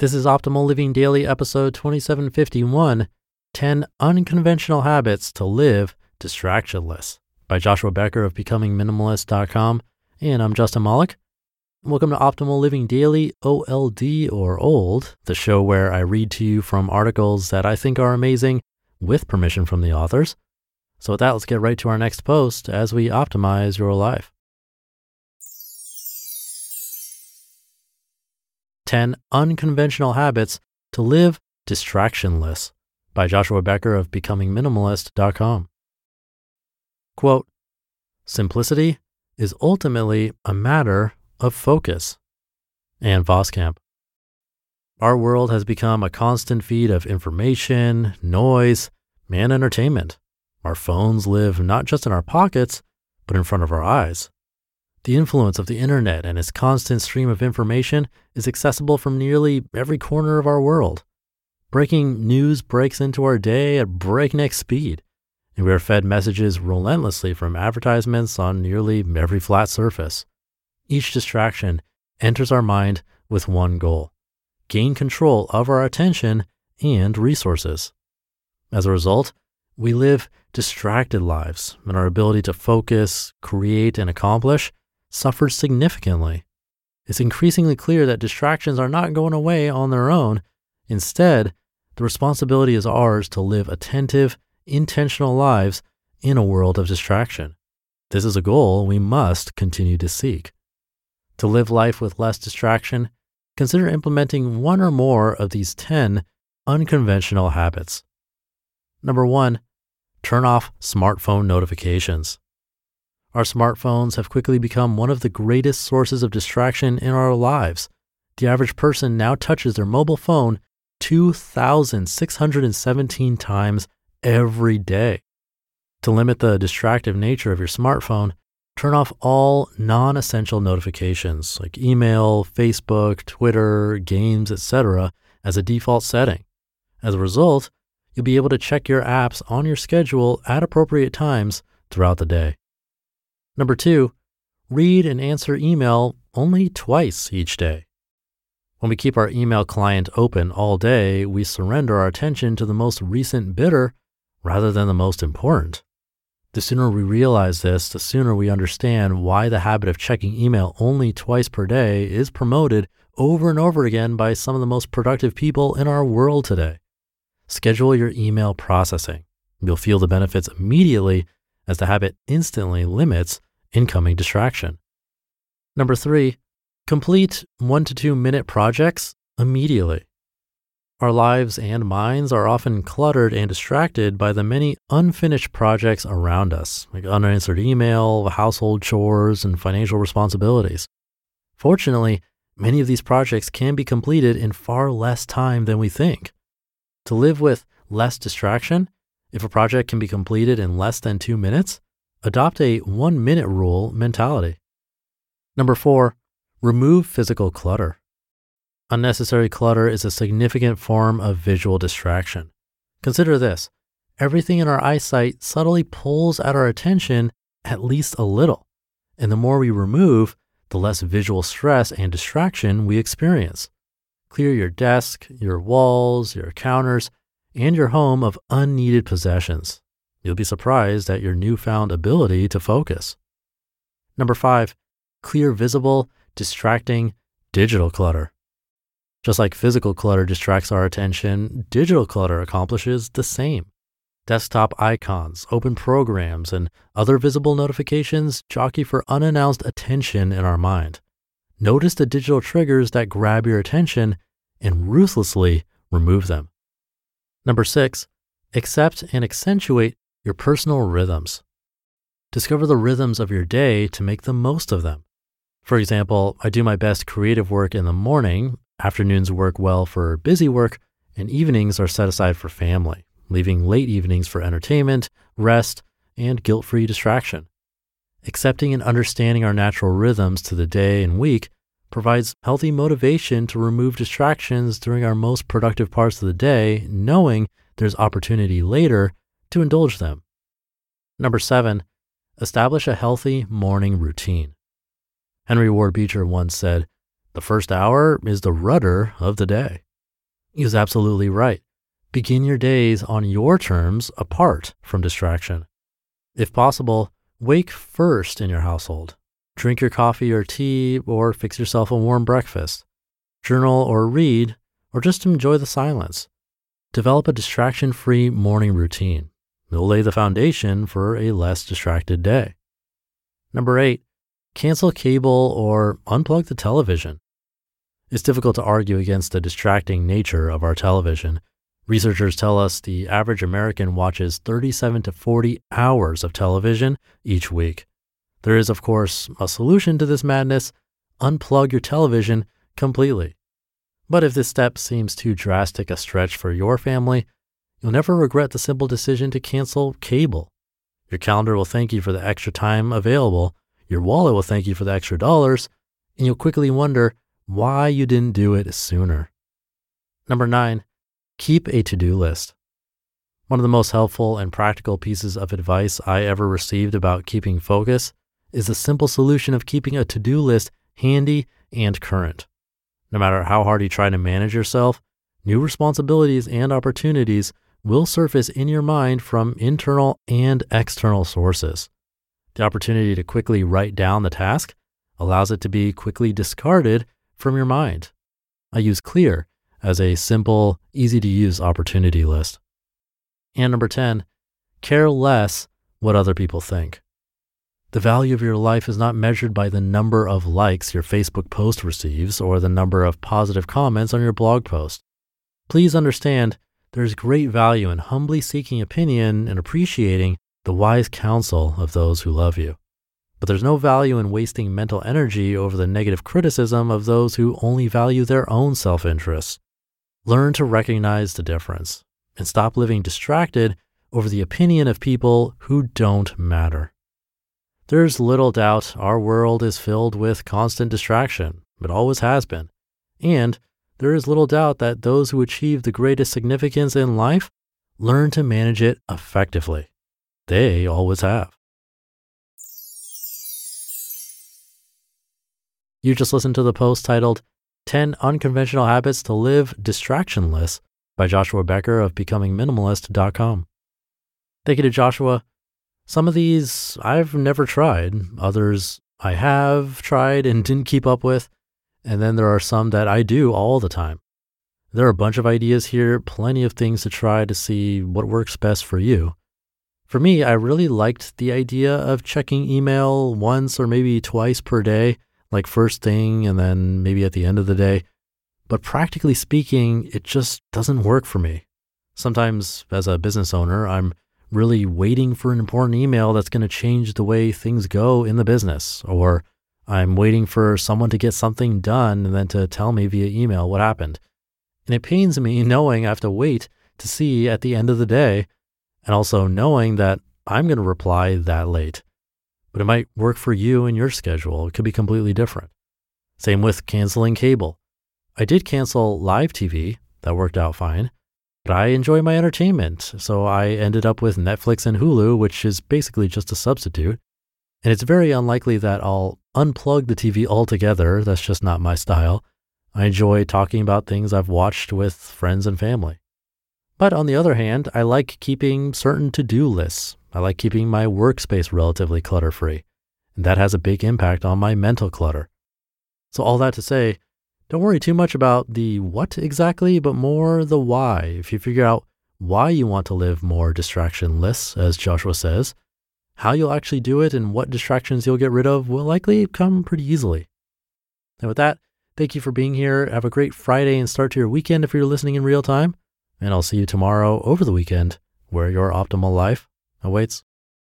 This is Optimal Living Daily, episode 2751 10 Unconventional Habits to Live Distractionless by Joshua Becker of BecomingMinimalist.com. And I'm Justin Malik. Welcome to Optimal Living Daily, OLD or Old, the show where I read to you from articles that I think are amazing with permission from the authors. So, with that, let's get right to our next post as we optimize your life. 10 Unconventional Habits to Live Distractionless by Joshua Becker of BecomingMinimalist.com. Quote Simplicity is ultimately a matter of focus. Ann Voskamp. Our world has become a constant feed of information, noise, and entertainment. Our phones live not just in our pockets, but in front of our eyes. The influence of the internet and its constant stream of information is accessible from nearly every corner of our world. Breaking news breaks into our day at breakneck speed, and we are fed messages relentlessly from advertisements on nearly every flat surface. Each distraction enters our mind with one goal gain control of our attention and resources. As a result, we live distracted lives, and our ability to focus, create, and accomplish suffers significantly. It's increasingly clear that distractions are not going away on their own. Instead, the responsibility is ours to live attentive, intentional lives in a world of distraction. This is a goal we must continue to seek. To live life with less distraction, consider implementing one or more of these 10 unconventional habits. Number one, turn off smartphone notifications. Our smartphones have quickly become one of the greatest sources of distraction in our lives. The average person now touches their mobile phone 2,617 times every day. To limit the distractive nature of your smartphone, turn off all non essential notifications like email, Facebook, Twitter, games, etc., as a default setting. As a result, you'll be able to check your apps on your schedule at appropriate times throughout the day. Number two, read and answer email only twice each day. When we keep our email client open all day, we surrender our attention to the most recent bidder rather than the most important. The sooner we realize this, the sooner we understand why the habit of checking email only twice per day is promoted over and over again by some of the most productive people in our world today. Schedule your email processing. You'll feel the benefits immediately as the habit instantly limits incoming distraction. Number three, complete one to two minute projects immediately. Our lives and minds are often cluttered and distracted by the many unfinished projects around us, like unanswered email, household chores, and financial responsibilities. Fortunately, many of these projects can be completed in far less time than we think. To live with less distraction, if a project can be completed in less than two minutes, adopt a one minute rule mentality. Number four, remove physical clutter. Unnecessary clutter is a significant form of visual distraction. Consider this everything in our eyesight subtly pulls at our attention at least a little. And the more we remove, the less visual stress and distraction we experience. Clear your desk, your walls, your counters, and your home of unneeded possessions. You'll be surprised at your newfound ability to focus. Number five, clear visible, distracting, digital clutter. Just like physical clutter distracts our attention, digital clutter accomplishes the same. Desktop icons, open programs, and other visible notifications jockey for unannounced attention in our mind. Notice the digital triggers that grab your attention and ruthlessly remove them. Number six, accept and accentuate your personal rhythms. Discover the rhythms of your day to make the most of them. For example, I do my best creative work in the morning, afternoons work well for busy work, and evenings are set aside for family, leaving late evenings for entertainment, rest, and guilt free distraction. Accepting and understanding our natural rhythms to the day and week provides healthy motivation to remove distractions during our most productive parts of the day, knowing there's opportunity later to indulge them. Number seven, establish a healthy morning routine. Henry Ward Beecher once said, The first hour is the rudder of the day. He was absolutely right. Begin your days on your terms apart from distraction. If possible, wake first in your household. Drink your coffee or tea, or fix yourself a warm breakfast. Journal or read, or just enjoy the silence. Develop a distraction free morning routine. It'll lay the foundation for a less distracted day. Number eight, cancel cable or unplug the television. It's difficult to argue against the distracting nature of our television. Researchers tell us the average American watches 37 to 40 hours of television each week. There is, of course, a solution to this madness unplug your television completely. But if this step seems too drastic a stretch for your family, you'll never regret the simple decision to cancel cable. Your calendar will thank you for the extra time available, your wallet will thank you for the extra dollars, and you'll quickly wonder why you didn't do it sooner. Number nine, keep a to do list. One of the most helpful and practical pieces of advice I ever received about keeping focus is the simple solution of keeping a to do list handy and current. No matter how hard you try to manage yourself, new responsibilities and opportunities will surface in your mind from internal and external sources. The opportunity to quickly write down the task allows it to be quickly discarded from your mind. I use Clear as a simple, easy to use opportunity list. And number 10, care less what other people think. The value of your life is not measured by the number of likes your Facebook post receives or the number of positive comments on your blog post. Please understand there's great value in humbly seeking opinion and appreciating the wise counsel of those who love you. But there's no value in wasting mental energy over the negative criticism of those who only value their own self interests. Learn to recognize the difference and stop living distracted over the opinion of people who don't matter. There's little doubt our world is filled with constant distraction, but always has been. And there is little doubt that those who achieve the greatest significance in life learn to manage it effectively. They always have. You just listened to the post titled 10 Unconventional Habits to Live Distractionless by Joshua Becker of BecomingMinimalist.com. Thank you to Joshua. Some of these I've never tried, others I have tried and didn't keep up with, and then there are some that I do all the time. There are a bunch of ideas here, plenty of things to try to see what works best for you. For me, I really liked the idea of checking email once or maybe twice per day like first thing and then maybe at the end of the day. But practically speaking, it just doesn't work for me. Sometimes, as a business owner, I'm really waiting for an important email that's going to change the way things go in the business, or I'm waiting for someone to get something done and then to tell me via email what happened. And it pains me knowing I have to wait to see at the end of the day, and also knowing that I'm going to reply that late but it might work for you and your schedule. It could be completely different. Same with canceling cable. I did cancel live TV, that worked out fine, but I enjoy my entertainment, so I ended up with Netflix and Hulu, which is basically just a substitute. And it's very unlikely that I'll unplug the TV altogether. That's just not my style. I enjoy talking about things I've watched with friends and family. But on the other hand, I like keeping certain to do lists. I like keeping my workspace relatively clutter free, and that has a big impact on my mental clutter. So, all that to say, don't worry too much about the what exactly, but more the why. If you figure out why you want to live more distractionless, as Joshua says, how you'll actually do it and what distractions you'll get rid of will likely come pretty easily. And with that, thank you for being here. Have a great Friday and start to your weekend if you're listening in real time. And I'll see you tomorrow over the weekend where your optimal life awaits.